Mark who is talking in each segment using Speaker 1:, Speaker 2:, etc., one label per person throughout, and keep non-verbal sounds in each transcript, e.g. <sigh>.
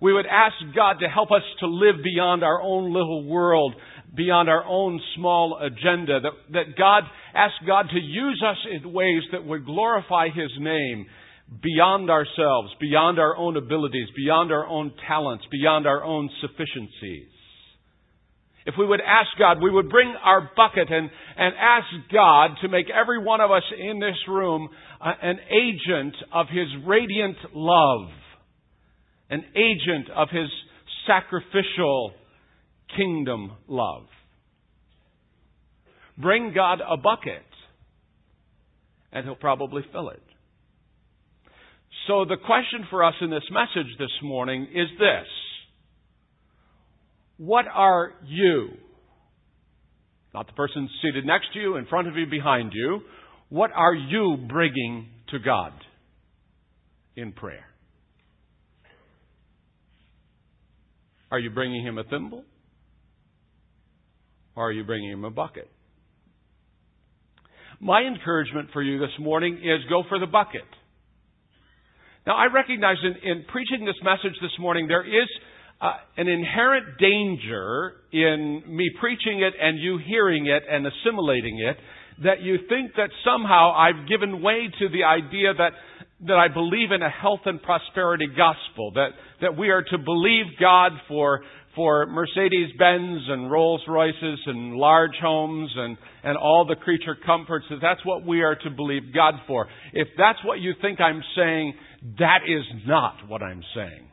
Speaker 1: We would ask God to help us to live beyond our own little world, beyond our own small agenda. That, that God, ask God to use us in ways that would glorify His name beyond ourselves, beyond our own abilities, beyond our own talents, beyond our own sufficiencies. If we would ask God, we would bring our bucket and, and ask God to make every one of us in this room an agent of His radiant love, an agent of His sacrificial kingdom love. Bring God a bucket, and He'll probably fill it. So the question for us in this message this morning is this. What are you? Not the person seated next to you, in front of you, behind you. What are you bringing to God in prayer? Are you bringing Him a thimble? Or are you bringing Him a bucket? My encouragement for you this morning is go for the bucket. Now, I recognize in, in preaching this message this morning, there is uh, an inherent danger in me preaching it and you hearing it and assimilating it that you think that somehow I've given way to the idea that that I believe in a health and prosperity gospel that that we are to believe God for for Mercedes Benz and Rolls Royces and large homes and and all the creature comforts that that's what we are to believe God for. If that's what you think I'm saying, that is not what I'm saying.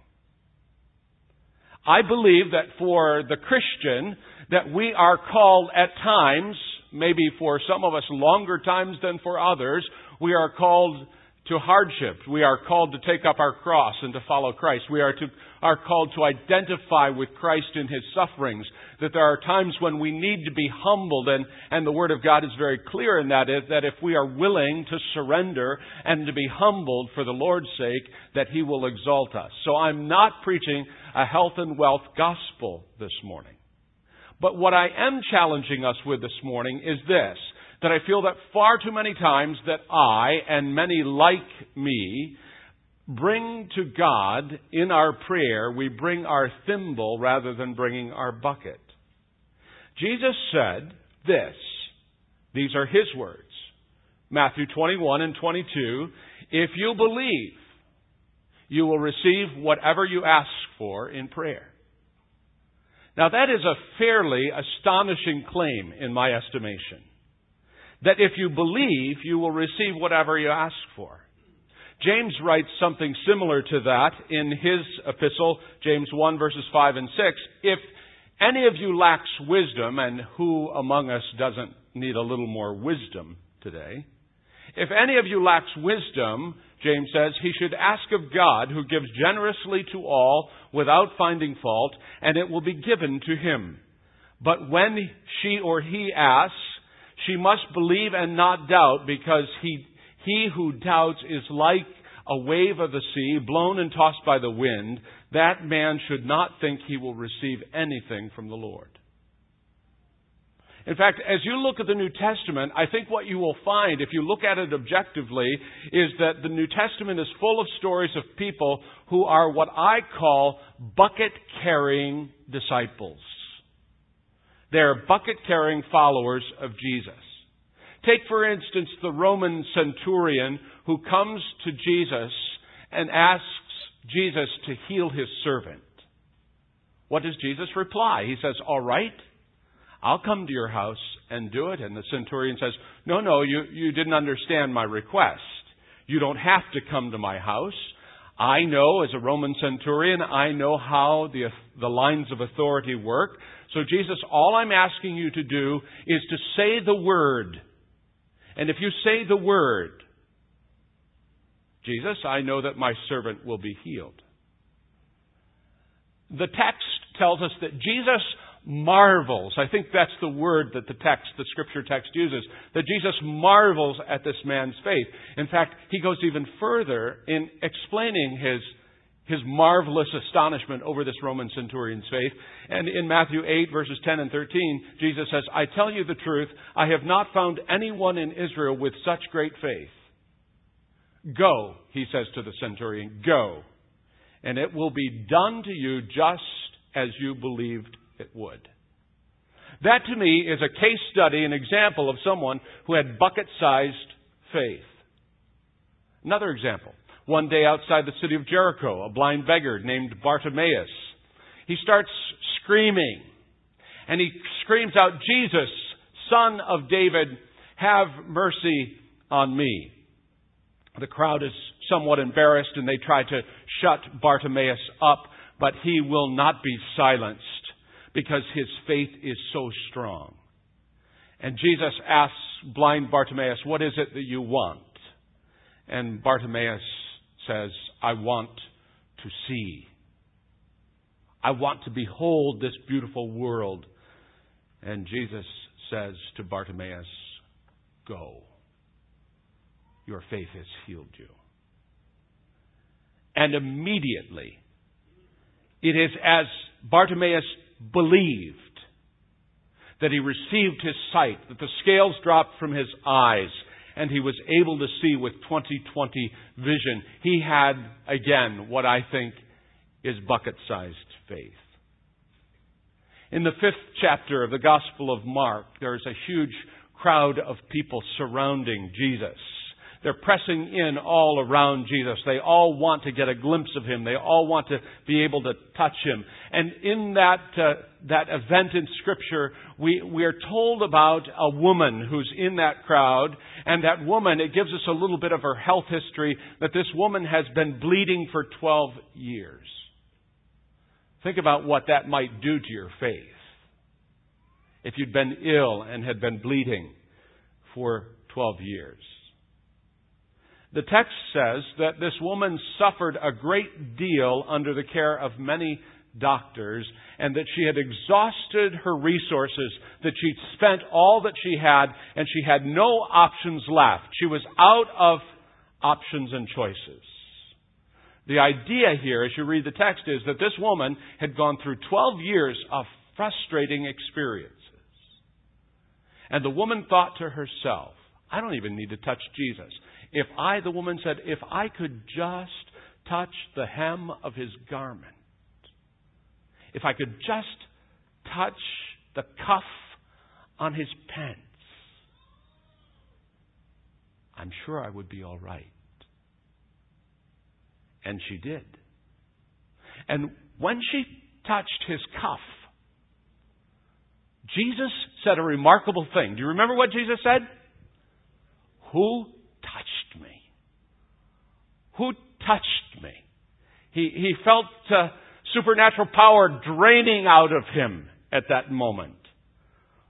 Speaker 1: I believe that for the Christian, that we are called at times, maybe for some of us longer times than for others, we are called to hardship. We are called to take up our cross and to follow Christ. We are, to, are called to identify with Christ in His sufferings. That there are times when we need to be humbled, and, and the Word of God is very clear in that, is that if we are willing to surrender and to be humbled for the Lord's sake, that He will exalt us. So I'm not preaching a health and wealth gospel this morning. But what I am challenging us with this morning is this that I feel that far too many times that I and many like me bring to God in our prayer, we bring our thimble rather than bringing our bucket. Jesus said this. These are his words. Matthew 21 and 22. If you believe, you will receive whatever you ask for in prayer. Now that is a fairly astonishing claim in my estimation that if you believe, you will receive whatever you ask for. James writes something similar to that in his epistle, James 1 verses 5 and 6. If any of you lacks wisdom, and who among us doesn't need a little more wisdom today? If any of you lacks wisdom, James says, he should ask of God, who gives generously to all without finding fault, and it will be given to him. But when she or he asks, she must believe and not doubt because he, he who doubts is like a wave of the sea blown and tossed by the wind. That man should not think he will receive anything from the Lord. In fact, as you look at the New Testament, I think what you will find, if you look at it objectively, is that the New Testament is full of stories of people who are what I call bucket carrying disciples. They are bucket carrying followers of Jesus. Take, for instance, the Roman centurion who comes to Jesus and asks Jesus to heal his servant. What does Jesus reply? He says, All right, I'll come to your house and do it. And the centurion says, No, no, you, you didn't understand my request. You don't have to come to my house. I know, as a Roman centurion, I know how the, the lines of authority work. So, Jesus, all I'm asking you to do is to say the word. And if you say the word, Jesus, I know that my servant will be healed. The text tells us that Jesus marvels. I think that's the word that the text, the scripture text uses, that Jesus marvels at this man's faith. In fact, he goes even further in explaining his his marvelous astonishment over this Roman centurion's faith. And in Matthew 8, verses 10 and 13, Jesus says, I tell you the truth, I have not found anyone in Israel with such great faith. Go, he says to the centurion, go, and it will be done to you just as you believed it would. That to me is a case study, an example of someone who had bucket sized faith. Another example. One day outside the city of Jericho, a blind beggar named Bartimaeus. He starts screaming. And he screams out, Jesus, son of David, have mercy on me. The crowd is somewhat embarrassed and they try to shut Bartimaeus up, but he will not be silenced because his faith is so strong. And Jesus asks blind Bartimaeus, What is it that you want? And Bartimaeus says, I want to see. I want to behold this beautiful world. And Jesus says to Bartimaeus, Go. Your faith has healed you. And immediately, it is as Bartimaeus believed that he received his sight, that the scales dropped from his eyes, and he was able to see with 2020 vision. He had, again, what I think is bucket sized faith. In the fifth chapter of the Gospel of Mark, there's a huge crowd of people surrounding Jesus. They're pressing in all around Jesus. They all want to get a glimpse of him. They all want to be able to touch him. And in that uh, that event in Scripture, we we are told about a woman who's in that crowd, and that woman. It gives us a little bit of her health history. That this woman has been bleeding for 12 years. Think about what that might do to your faith. If you'd been ill and had been bleeding for 12 years. The text says that this woman suffered a great deal under the care of many doctors and that she had exhausted her resources, that she'd spent all that she had and she had no options left. She was out of options and choices. The idea here, as you read the text, is that this woman had gone through 12 years of frustrating experiences. And the woman thought to herself, I don't even need to touch Jesus. If I, the woman said, if I could just touch the hem of his garment, if I could just touch the cuff on his pants, I'm sure I would be all right. And she did. And when she touched his cuff, Jesus said a remarkable thing. Do you remember what Jesus said? Who? Who touched me? He, he felt uh, supernatural power draining out of him at that moment.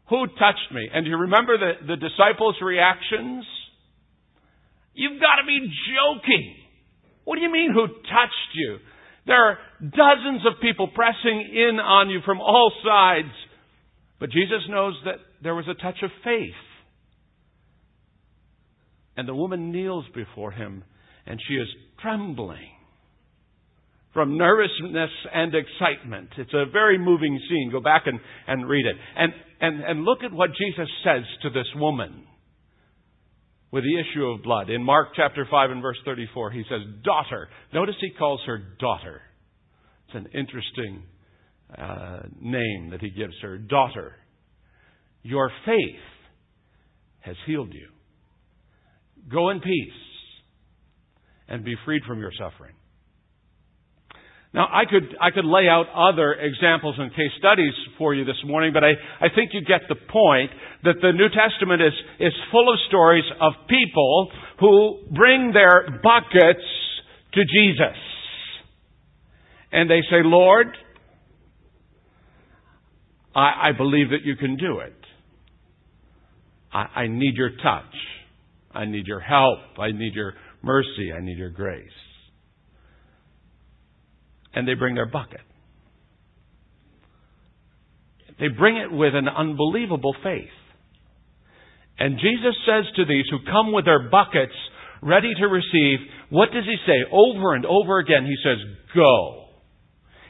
Speaker 1: Who touched me? And do you remember the, the disciples' reactions? You've got to be joking. What do you mean, who touched you? There are dozens of people pressing in on you from all sides. But Jesus knows that there was a touch of faith. And the woman kneels before him, and she is trembling from nervousness and excitement. It's a very moving scene. Go back and, and read it. And, and, and look at what Jesus says to this woman with the issue of blood. In Mark chapter 5 and verse 34, he says, Daughter. Notice he calls her daughter. It's an interesting uh, name that he gives her. Daughter. Your faith has healed you. Go in peace and be freed from your suffering. Now, I could, I could lay out other examples and case studies for you this morning, but I, I think you get the point that the New Testament is, is full of stories of people who bring their buckets to Jesus. And they say, Lord, I, I believe that you can do it. I, I need your touch. I need your help. I need your mercy. I need your grace and they bring their bucket. They bring it with an unbelievable faith. And Jesus says to these who come with their buckets ready to receive, what does he say? Over and over again, he says, Go.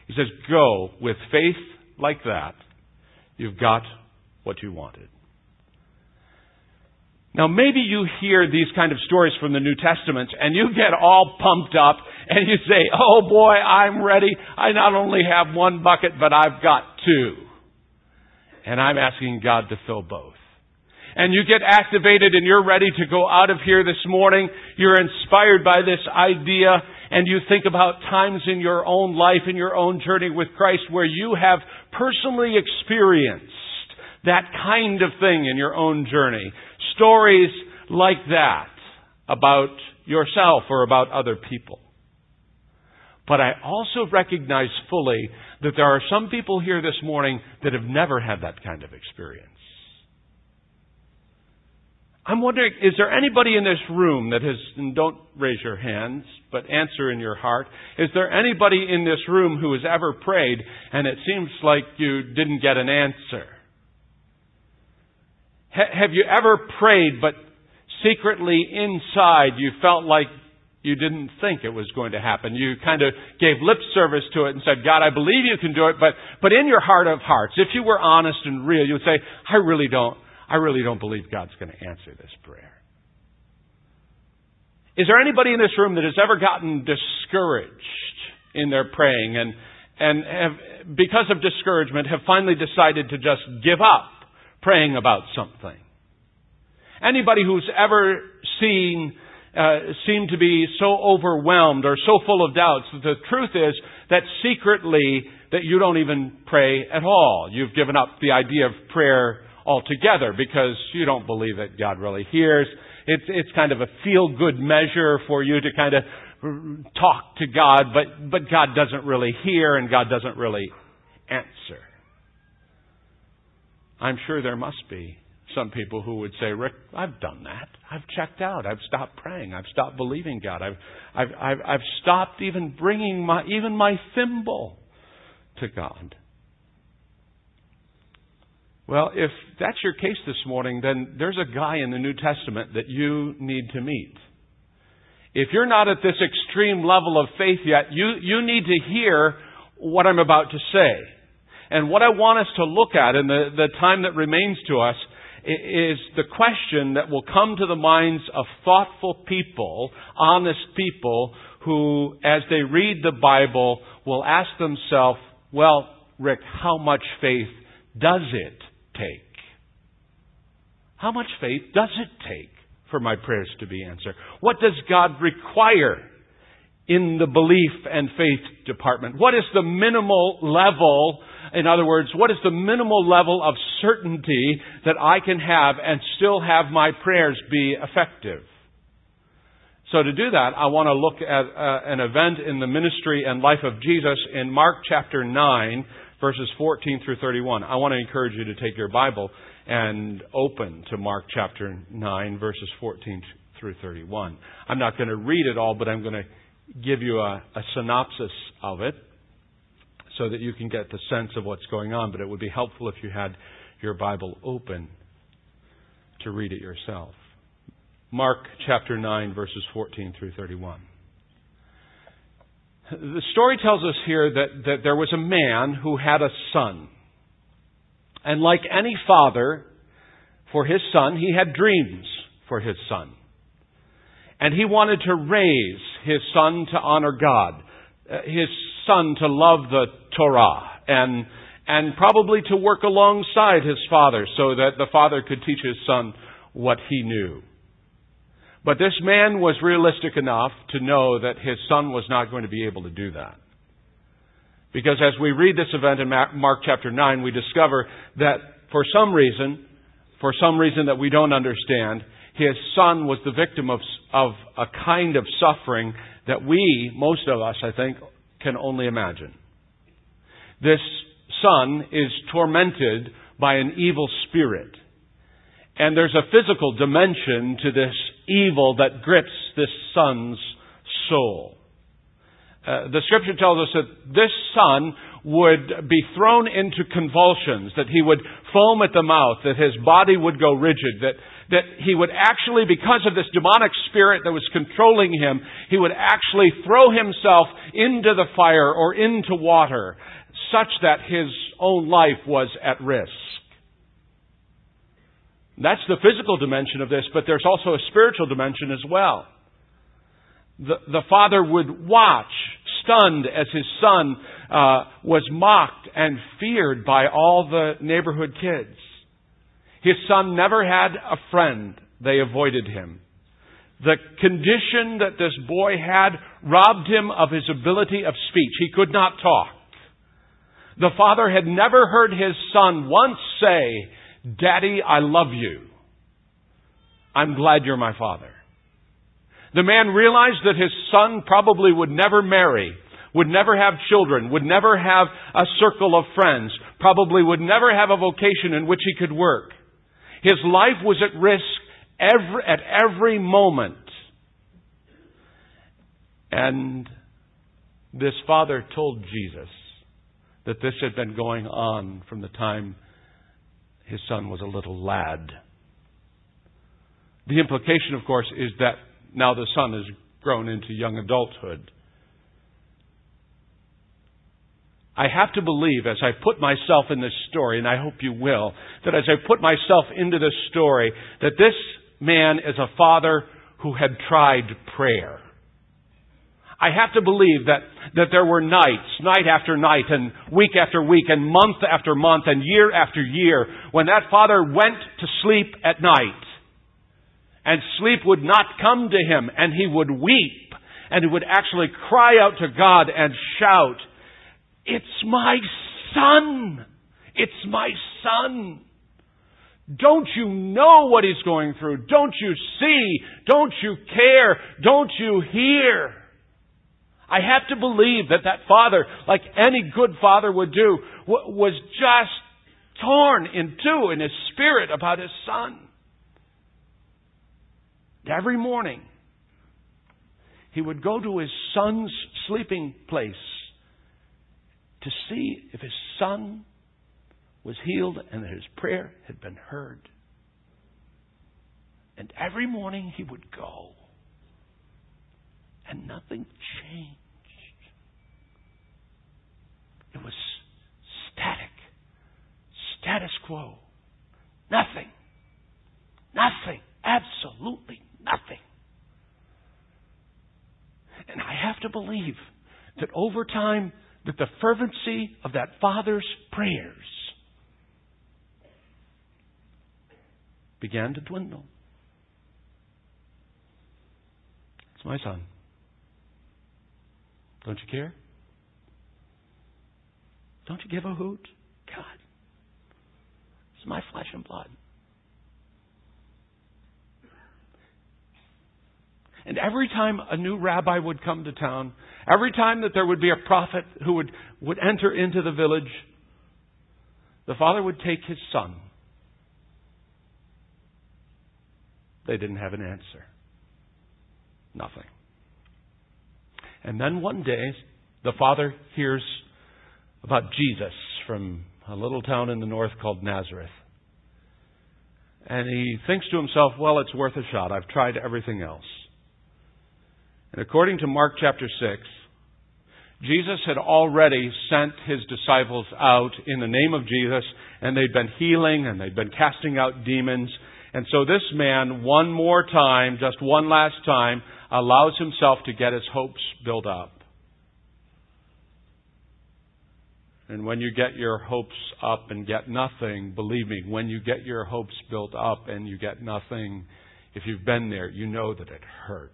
Speaker 1: He says, Go. With faith like that, you've got what you wanted. Now maybe you hear these kind of stories from the New Testament and you get all pumped up and you say, oh boy, I'm ready. I not only have one bucket, but I've got two. And I'm asking God to fill both. And you get activated and you're ready to go out of here this morning. You're inspired by this idea and you think about times in your own life, in your own journey with Christ where you have personally experienced that kind of thing in your own journey. Stories like that about yourself or about other people. But I also recognize fully that there are some people here this morning that have never had that kind of experience. I'm wondering, is there anybody in this room that has, and don't raise your hands, but answer in your heart, is there anybody in this room who has ever prayed and it seems like you didn't get an answer? Have you ever prayed, but secretly inside you felt like you didn't think it was going to happen. You kind of gave lip service to it and said, God, I believe you can do it, but, but in your heart of hearts, if you were honest and real, you would say, I really don't, I really don't believe God's going to answer this prayer. Is there anybody in this room that has ever gotten discouraged in their praying and, and have, because of discouragement, have finally decided to just give up praying about something. Anybody who's ever seen uh, seem to be so overwhelmed or so full of doubts. that The truth is that secretly that you don't even pray at all. You've given up the idea of prayer altogether because you don't believe that God really hears. It's it's kind of a feel good measure for you to kind of talk to God, but but God doesn't really hear and God doesn't really answer. I'm sure there must be some people who would say, Rick, I've done that. I've checked out. I've stopped praying. I've stopped believing God. I've, I've, I've, I've stopped even bringing my, even my thimble to God. Well, if that's your case this morning, then there's a guy in the New Testament that you need to meet. If you're not at this extreme level of faith yet, you, you need to hear what I'm about to say. And what I want us to look at in the, the time that remains to us is the question that will come to the minds of thoughtful people, honest people, who, as they read the Bible, will ask themselves, well, Rick, how much faith does it take? How much faith does it take for my prayers to be answered? What does God require in the belief and faith department? What is the minimal level in other words, what is the minimal level of certainty that I can have and still have my prayers be effective? So to do that, I want to look at uh, an event in the ministry and life of Jesus in Mark chapter 9, verses 14 through 31. I want to encourage you to take your Bible and open to Mark chapter 9, verses 14 through 31. I'm not going to read it all, but I'm going to give you a, a synopsis of it so that you can get the sense of what's going on, but it would be helpful if you had your Bible open to read it yourself. Mark chapter 9, verses 14 through 31. The story tells us here that, that there was a man who had a son. And like any father, for his son, he had dreams for his son. And he wanted to raise his son to honor God. Uh, his son to love the Torah and and probably to work alongside his father so that the father could teach his son what he knew. But this man was realistic enough to know that his son was not going to be able to do that. Because as we read this event in Mark chapter 9, we discover that for some reason, for some reason that we don't understand, his son was the victim of, of a kind of suffering that we, most of us, I think, can only imagine. This son is tormented by an evil spirit. And there's a physical dimension to this evil that grips this son's soul. Uh, the scripture tells us that this son would be thrown into convulsions, that he would foam at the mouth, that his body would go rigid, that that he would actually, because of this demonic spirit that was controlling him, he would actually throw himself into the fire or into water, such that his own life was at risk. That's the physical dimension of this, but there's also a spiritual dimension as well. The, the father would watch, stunned, as his son uh, was mocked and feared by all the neighborhood kids. His son never had a friend. They avoided him. The condition that this boy had robbed him of his ability of speech. He could not talk. The father had never heard his son once say, Daddy, I love you. I'm glad you're my father. The man realized that his son probably would never marry, would never have children, would never have a circle of friends, probably would never have a vocation in which he could work. His life was at risk every, at every moment. And this father told Jesus that this had been going on from the time his son was a little lad. The implication, of course, is that now the son has grown into young adulthood. I have to believe, as I put myself in this story, and I hope you will, that as I put myself into this story, that this man is a father who had tried prayer. I have to believe that, that there were nights, night after night, and week after week, and month after month, and year after year, when that father went to sleep at night, and sleep would not come to him, and he would weep, and he would actually cry out to God and shout, It's my son! It's my son! Don't you know what he's going through? Don't you see? Don't you care? Don't you hear? I have to believe that that father, like any good father would do, was just torn in two in his spirit about his son. Every morning, he would go to his son's sleeping place to see if his son was healed and that his prayer had been heard. And every morning he would go, and nothing changed. It was static, status quo. Nothing. Nothing. Absolutely nothing. And I have to believe that over time, that the fervency of that father's prayers began to dwindle. It's my son. Don't you care? Don't you give a hoot? God. It's my flesh and blood. And every time a new rabbi would come to town, every time that there would be a prophet who would, would enter into the village, the father would take his son. They didn't have an answer. Nothing. And then one day, the father hears about Jesus from a little town in the north called Nazareth. And he thinks to himself, well, it's worth a shot. I've tried everything else. And according to Mark chapter 6, Jesus had already sent his disciples out in the name of Jesus, and they'd been healing and they'd been casting out demons. And so this man, one more time, just one last time, allows himself to get his hopes built up. And when you get your hopes up and get nothing, believe me, when you get your hopes built up and you get nothing, if you've been there, you know that it hurts.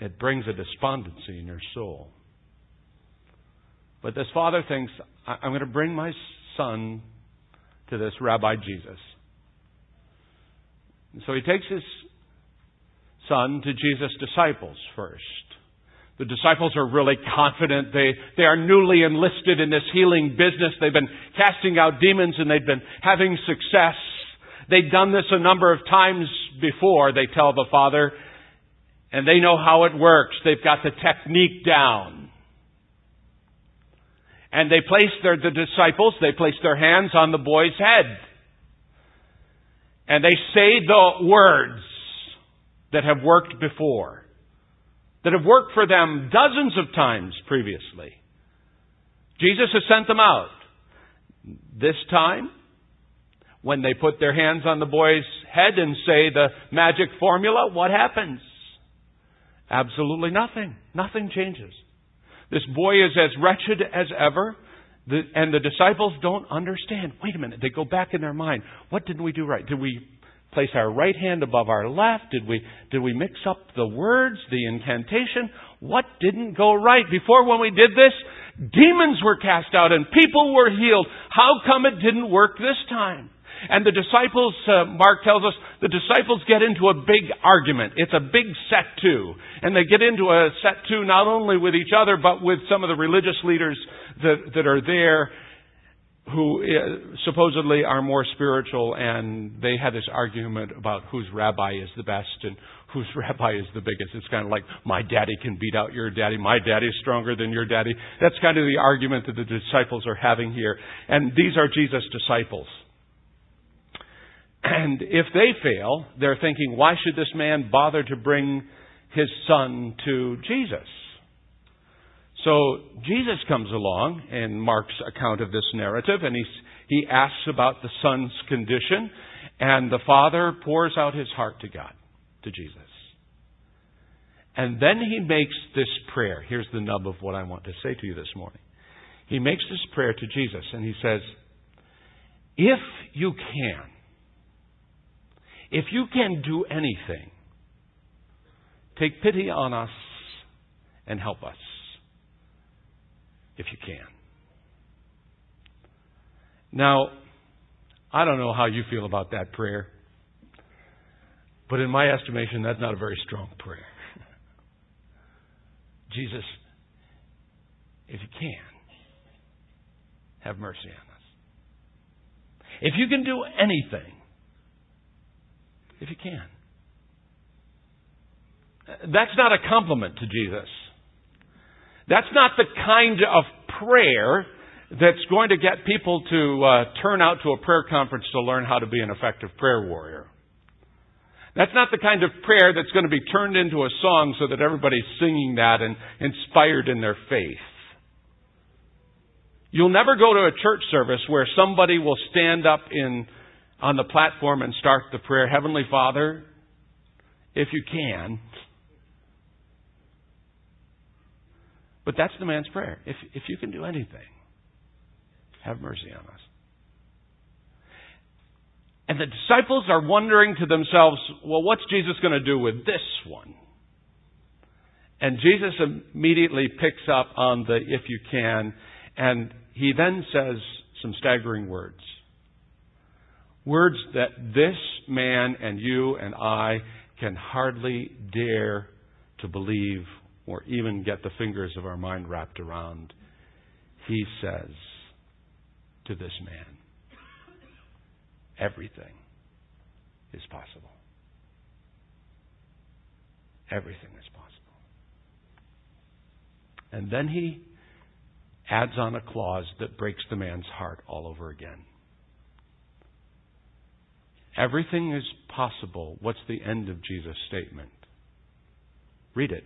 Speaker 1: It brings a despondency in your soul. But this father thinks, I'm going to bring my son to this Rabbi Jesus. And so he takes his son to Jesus' disciples first. The disciples are really confident. They, they are newly enlisted in this healing business. They've been casting out demons and they've been having success. They've done this a number of times before, they tell the Father, and they know how it works. They've got the technique down. And they place their, the disciples, they place their hands on the boy's head. And they say the words that have worked before that have worked for them dozens of times previously. Jesus has sent them out. This time, When they put their hands on the boy's head and say the magic formula, what happens? Absolutely nothing. Nothing changes. This boy is as wretched as ever. And the disciples don't understand. Wait a minute. They go back in their mind. What didn't we do right? Did we place our right hand above our left? Did we, did we mix up the words, the incantation? What didn't go right? Before when we did this, demons were cast out and people were healed. How come it didn't work this time? And the disciples, uh, Mark tells us, the disciples get into a big argument. It's a big set two. And they get into a set two not only with each other, but with some of the religious leaders that, that are there who uh, supposedly are more spiritual, and they had this argument about whose rabbi is the best and whose <laughs> rabbi is the biggest. It's kind of like, my daddy can beat out your daddy, my daddy's stronger than your daddy. That's kind of the argument that the disciples are having here. And these are Jesus' disciples. And if they fail, they're thinking, why should this man bother to bring his son to Jesus? So Jesus comes along in Mark's account of this narrative, and he he asks about the son's condition, and the father pours out his heart to God, to Jesus. And then he makes this prayer. Here's the nub of what I want to say to you this morning. He makes this prayer to Jesus, and he says, If you can, if you can do anything, take pity on us and help us if you can. Now, I don't know how you feel about that prayer, but in my estimation, that's not a very strong prayer. <laughs> Jesus, if you can, have mercy on us. If you can do anything, if you can. That's not a compliment to Jesus. That's not the kind of prayer that's going to get people to uh, turn out to a prayer conference to learn how to be an effective prayer warrior. That's not the kind of prayer that's going to be turned into a song so that everybody's singing that and inspired in their faith. You'll never go to a church service where somebody will stand up in on the platform and start the prayer, Heavenly Father, if you can. But that's the man's prayer. If, if you can do anything, have mercy on us. And the disciples are wondering to themselves, well, what's Jesus going to do with this one? And Jesus immediately picks up on the if you can, and he then says some staggering words. Words that this man and you and I can hardly dare to believe or even get the fingers of our mind wrapped around. He says to this man, everything is possible. Everything is possible. And then he adds on a clause that breaks the man's heart all over again. Everything is possible. What's the end of Jesus' statement? Read it.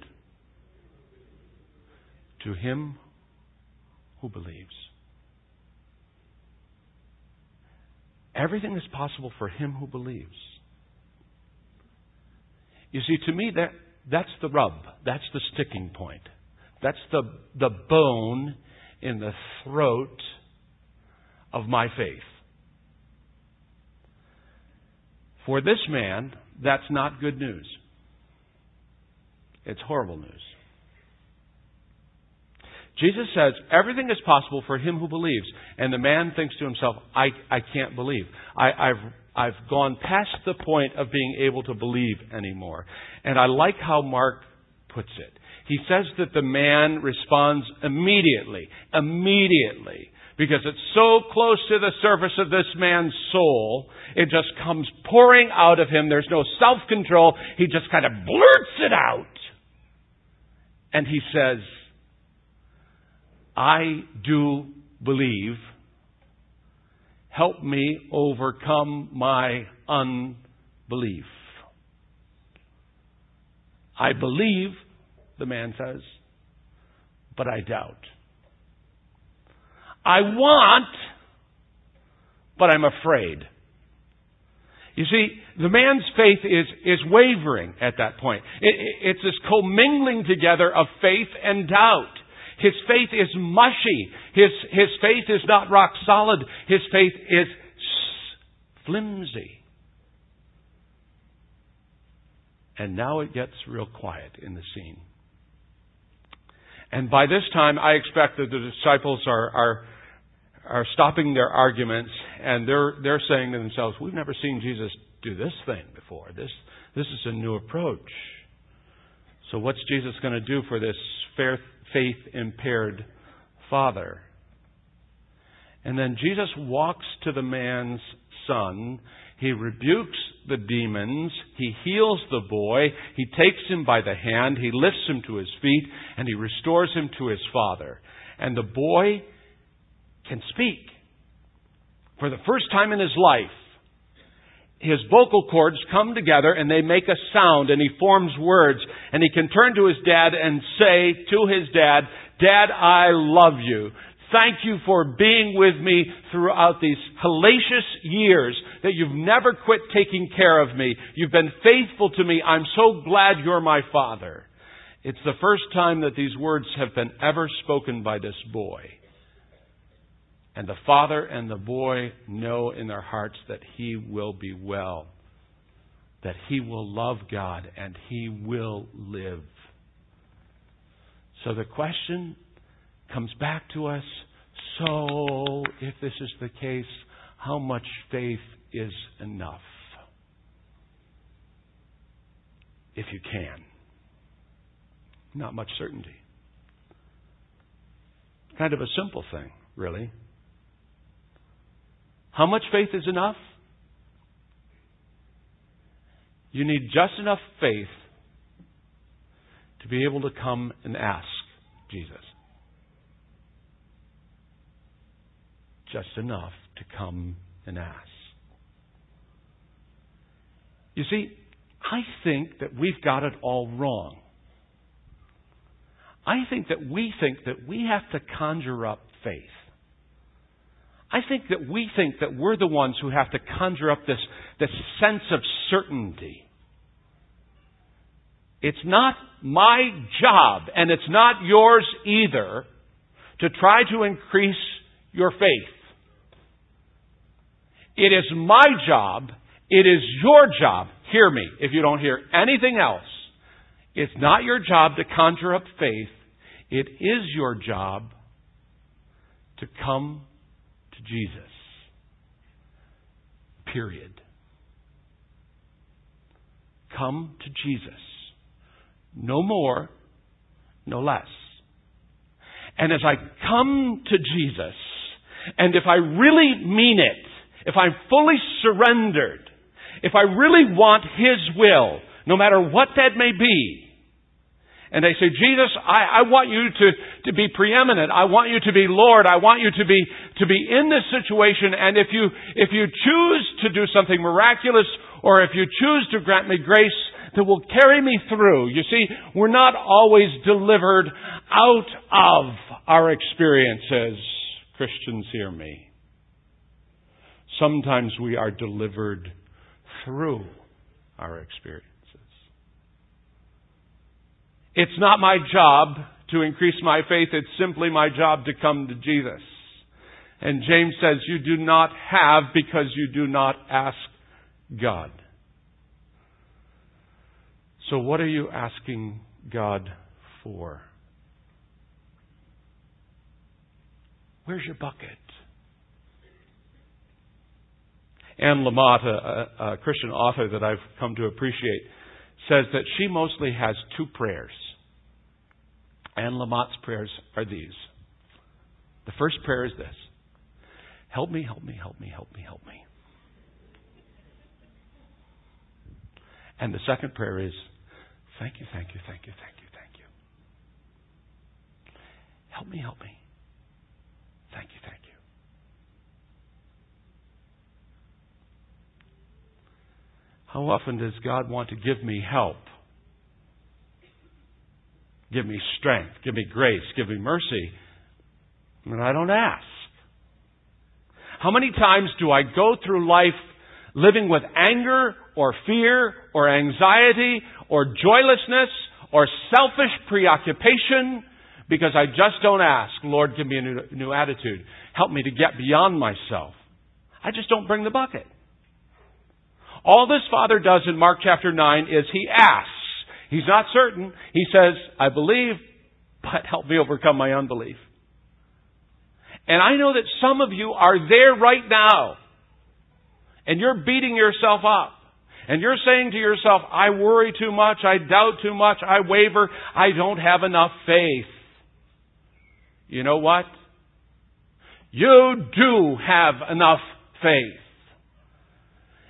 Speaker 1: To him who believes. Everything is possible for him who believes. You see, to me, that, that's the rub. That's the sticking point. That's the, the bone in the throat of my faith. For this man, that's not good news. It's horrible news. Jesus says everything is possible for him who believes, and the man thinks to himself, "I, I can't believe. I, I've I've gone past the point of being able to believe anymore." And I like how Mark puts it. He says that the man responds immediately, immediately, because it's so close to the surface of this man's soul, it just comes pouring out of him. There's no self control. He just kind of blurts it out. And he says, I do believe. Help me overcome my unbelief. I believe, the man says, but I doubt. I want, but I'm afraid. You see, the man's faith is, is wavering at that point. It, it's this commingling together of faith and doubt. His faith is mushy. His, his faith is not rock solid. His faith is flimsy. And now it gets real quiet in the scene. And by this time, I expect that the disciples are, are, are stopping their arguments and they're, they're saying to themselves, We've never seen Jesus do this thing before. This, this is a new approach. So, what's Jesus going to do for this faith impaired father? And then Jesus walks to the man's son. He rebukes the demons. He heals the boy. He takes him by the hand. He lifts him to his feet and he restores him to his father. And the boy can speak. For the first time in his life, his vocal cords come together and they make a sound and he forms words and he can turn to his dad and say to his dad, Dad, I love you. Thank you for being with me throughout these hellacious years that you've never quit taking care of me. You've been faithful to me. I'm so glad you're my father. It's the first time that these words have been ever spoken by this boy. And the father and the boy know in their hearts that he will be well, that he will love God, and he will live. So the question comes back to us so, if this is the case, how much faith is enough? If you can. Not much certainty. Kind of a simple thing, really. How much faith is enough? You need just enough faith to be able to come and ask Jesus. Just enough to come and ask. You see, I think that we've got it all wrong. I think that we think that we have to conjure up faith. I think that we think that we're the ones who have to conjure up this, this sense of certainty. It's not my job, and it's not yours either, to try to increase your faith. It is my job, it is your job. Hear me if you don't hear anything else. It's not your job to conjure up faith. It is your job to come to Jesus. Period. Come to Jesus. No more, no less. And as I come to Jesus, and if I really mean it, if I'm fully surrendered, if I really want His will, no matter what that may be, and they say, Jesus, I, I want you to, to be preeminent. I want you to be Lord. I want you to be, to be in this situation. And if you, if you choose to do something miraculous, or if you choose to grant me grace that will carry me through, you see, we're not always delivered out of our experiences. Christians, hear me. Sometimes we are delivered through our experience. It's not my job to increase my faith. It's simply my job to come to Jesus. And James says, You do not have because you do not ask God. So, what are you asking God for? Where's your bucket? Anne Lamott, a, a, Christian author that I've come to appreciate, says that she mostly has two prayers. Anne Lamott's prayers are these. The first prayer is this Help me, help me, help me, help me, help me. And the second prayer is Thank you, thank you, thank you, thank you, thank you. Help me, help me. Thank you, thank you. How often does God want to give me help? Give me strength, give me grace, give me mercy. And I don't ask. How many times do I go through life living with anger or fear or anxiety or joylessness or selfish preoccupation because I just don't ask, Lord, give me a new, new attitude. Help me to get beyond myself. I just don't bring the bucket. All this Father does in Mark chapter 9 is He asks. He's not certain. He says, I believe, but help me overcome my unbelief. And I know that some of you are there right now. And you're beating yourself up. And you're saying to yourself, I worry too much, I doubt too much, I waver, I don't have enough faith. You know what? You do have enough faith.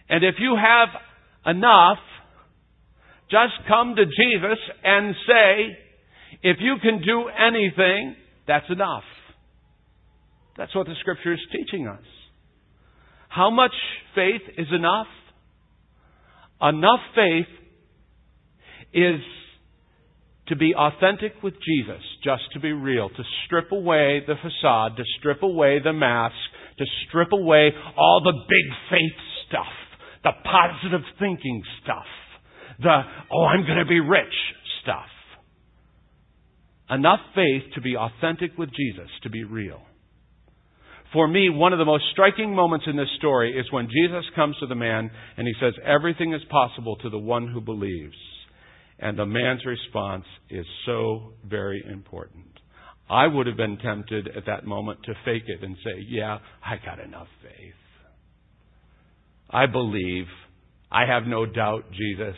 Speaker 1: And if you have enough, just come to Jesus and say, if you can do anything, that's enough. That's what the scripture is teaching us. How much faith is enough? Enough faith is to be authentic with Jesus, just to be real, to strip away the facade, to strip away the mask, to strip away all the big faith stuff, the positive thinking stuff, the, oh, I'm going to be rich stuff. Enough faith to be authentic with Jesus, to be real. For me, one of the most striking moments in this story is when Jesus comes to the man and he says, Everything is possible to the one who believes. And the man's response is so very important. I would have been tempted at that moment to fake it and say, Yeah, I got enough faith. I believe. I have no doubt, Jesus.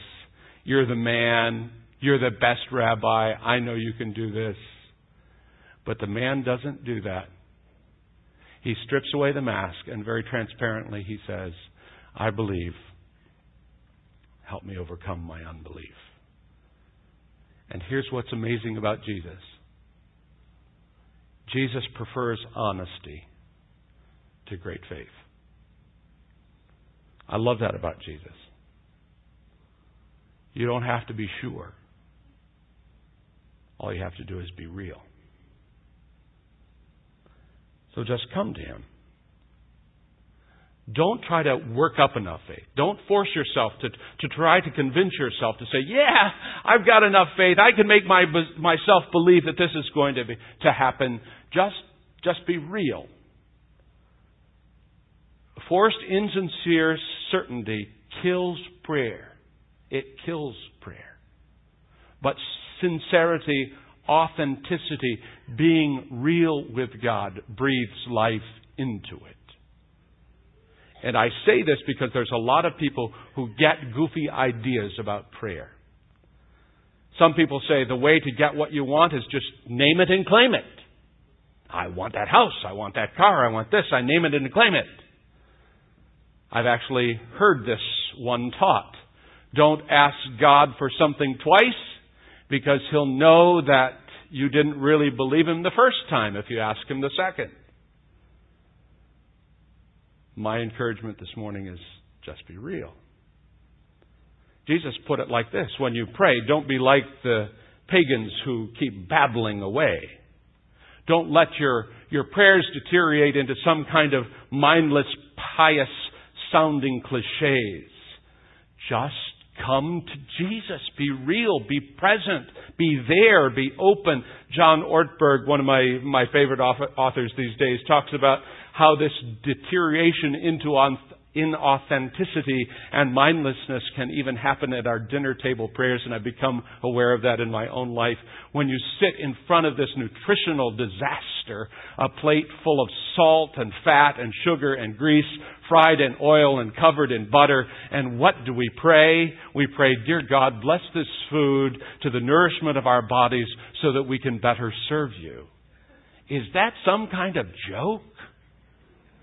Speaker 1: You're the man. You're the best rabbi. I know you can do this. But the man doesn't do that. He strips away the mask and very transparently he says, I believe. Help me overcome my unbelief. And here's what's amazing about Jesus Jesus prefers honesty to great faith. I love that about Jesus. You don't have to be sure. All you have to do is be real. So just come to Him. Don't try to work up enough faith. Don't force yourself to, to try to convince yourself to say, yeah, I've got enough faith. I can make my, myself believe that this is going to, be, to happen. Just, just be real. Forced, insincere certainty kills prayer. It kills prayer. But sincerity, authenticity, being real with God breathes life into it. And I say this because there's a lot of people who get goofy ideas about prayer. Some people say the way to get what you want is just name it and claim it. I want that house. I want that car. I want this. I name it and claim it. I've actually heard this one taught. Don't ask God for something twice because He'll know that you didn't really believe Him the first time if you ask Him the second. My encouragement this morning is just be real. Jesus put it like this when you pray, don't be like the pagans who keep babbling away. Don't let your, your prayers deteriorate into some kind of mindless, pious sounding cliches. Just come to Jesus. Be real. Be present. Be there. Be open. John Ortberg, one of my, my favorite authors these days, talks about how this deterioration into inauthenticity and mindlessness can even happen at our dinner table prayers, and I've become aware of that in my own life. When you sit in front of this nutritional disaster, a plate full of salt and fat and sugar and grease, fried in oil and covered in butter, and what do we pray? We pray, Dear God, bless this food to the nourishment of our bodies so that we can better serve you. Is that some kind of joke?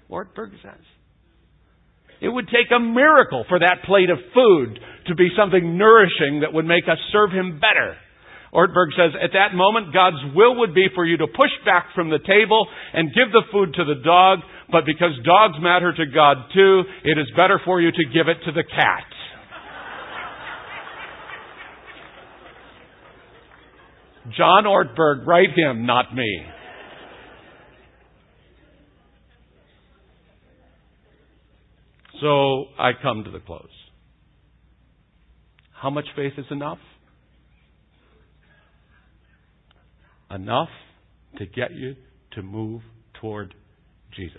Speaker 1: Ortberg says. It would take a miracle for that plate of food to be something nourishing that would make us serve Him better. Ortberg says, at that moment, God's will would be for you to push back from the table and give the food to the dog, but because dogs matter to God too, it is better for you to give it to the cat. John Ortberg, write him, not me. So I come to the close. How much faith is enough? Enough to get you to move toward Jesus.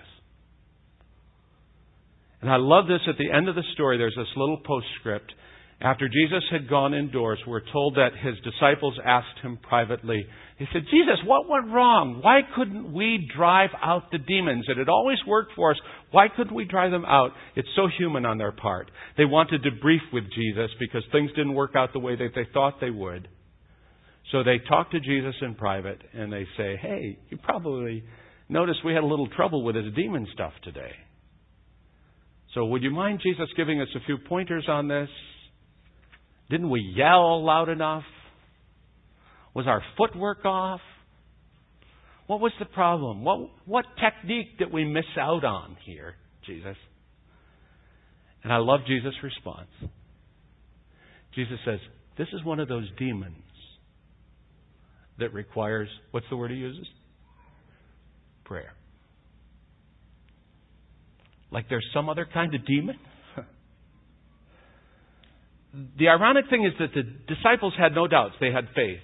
Speaker 1: And I love this at the end of the story. There's this little postscript. After Jesus had gone indoors, we're told that his disciples asked him privately, they said, Jesus, what went wrong? Why couldn't we drive out the demons? It had always worked for us. Why couldn't we drive them out? It's so human on their part. They wanted to brief with Jesus because things didn't work out the way that they thought they would. So they talk to Jesus in private and they say, Hey, you probably noticed we had a little trouble with his demon stuff today. So would you mind Jesus giving us a few pointers on this? Didn't we yell loud enough? Was our footwork off? What was the problem? What, what technique did we miss out on here, Jesus? And I love Jesus' response. Jesus says, This is one of those demons that requires, what's the word he uses? Prayer. Like there's some other kind of demon? The ironic thing is that the disciples had no doubts, they had faith.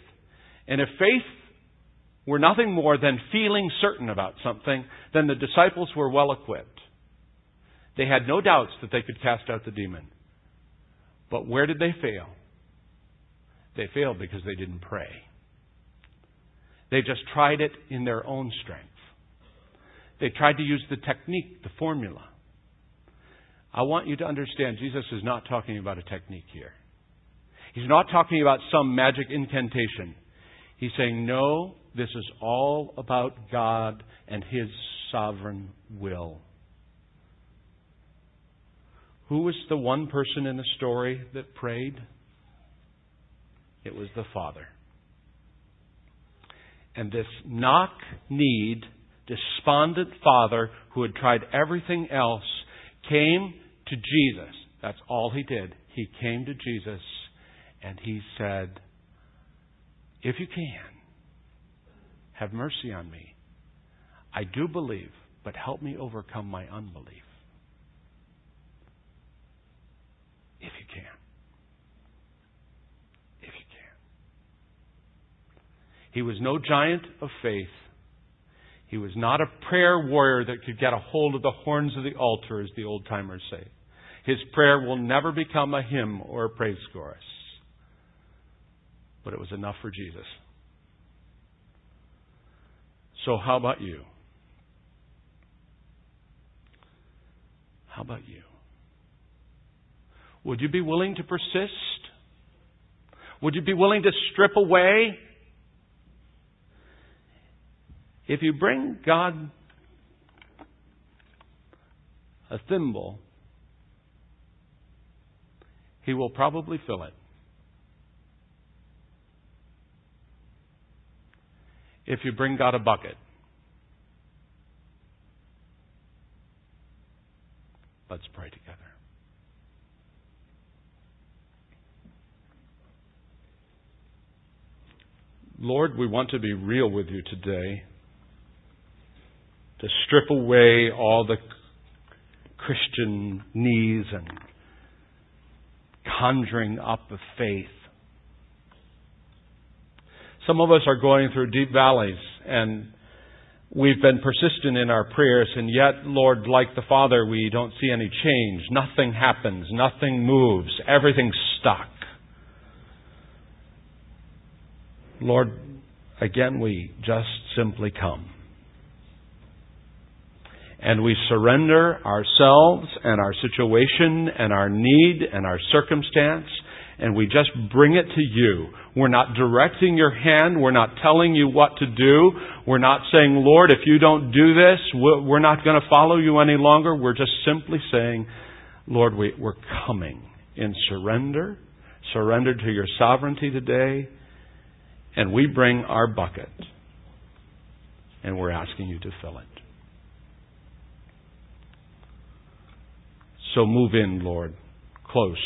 Speaker 1: And if faith were nothing more than feeling certain about something, then the disciples were well equipped. They had no doubts that they could cast out the demon. But where did they fail? They failed because they didn't pray. They just tried it in their own strength. They tried to use the technique, the formula. I want you to understand Jesus is not talking about a technique here. He's not talking about some magic incantation. He's saying, no, this is all about God and His sovereign will. Who was the one person in the story that prayed? It was the Father. And this knock kneed, despondent father who had tried everything else came to Jesus. That's all he did. He came to Jesus and he said, If you can, have mercy on me. I do believe, but help me overcome my unbelief. If you can. If you can. He was no giant of faith. He was not a prayer warrior that could get a hold of the horns of the altar, as the old timers say. His prayer will never become a hymn or a praise chorus. But it was enough for Jesus. So, how about you? How about you? Would you be willing to persist? Would you be willing to strip away? If you bring God a thimble, He will probably fill it. If you bring God a bucket, let's pray together. Lord, we want to be real with you today. To strip away all the Christian knees and conjuring up of faith. Some of us are going through deep valleys and we've been persistent in our prayers and yet, Lord, like the Father, we don't see any change. Nothing happens. Nothing moves. Everything's stuck. Lord, again, we just simply come. And we surrender ourselves and our situation and our need and our circumstance, and we just bring it to you. We're not directing your hand. We're not telling you what to do. We're not saying, Lord, if you don't do this, we're not going to follow you any longer. We're just simply saying, Lord, we're coming in surrender, surrender to your sovereignty today and we bring our bucket and we're asking you to fill it. So move in, Lord, close.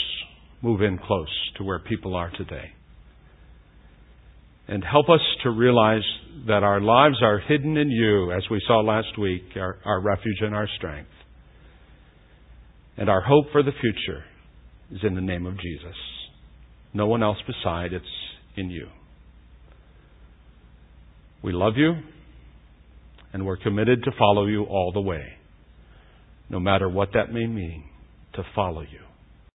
Speaker 1: Move in close to where people are today. And help us to realize that our lives are hidden in you, as we saw last week, our, our refuge and our strength. And our hope for the future is in the name of Jesus. No one else beside, it's in you. We love you, and we're committed to follow you all the way, no matter what that may mean, to follow you.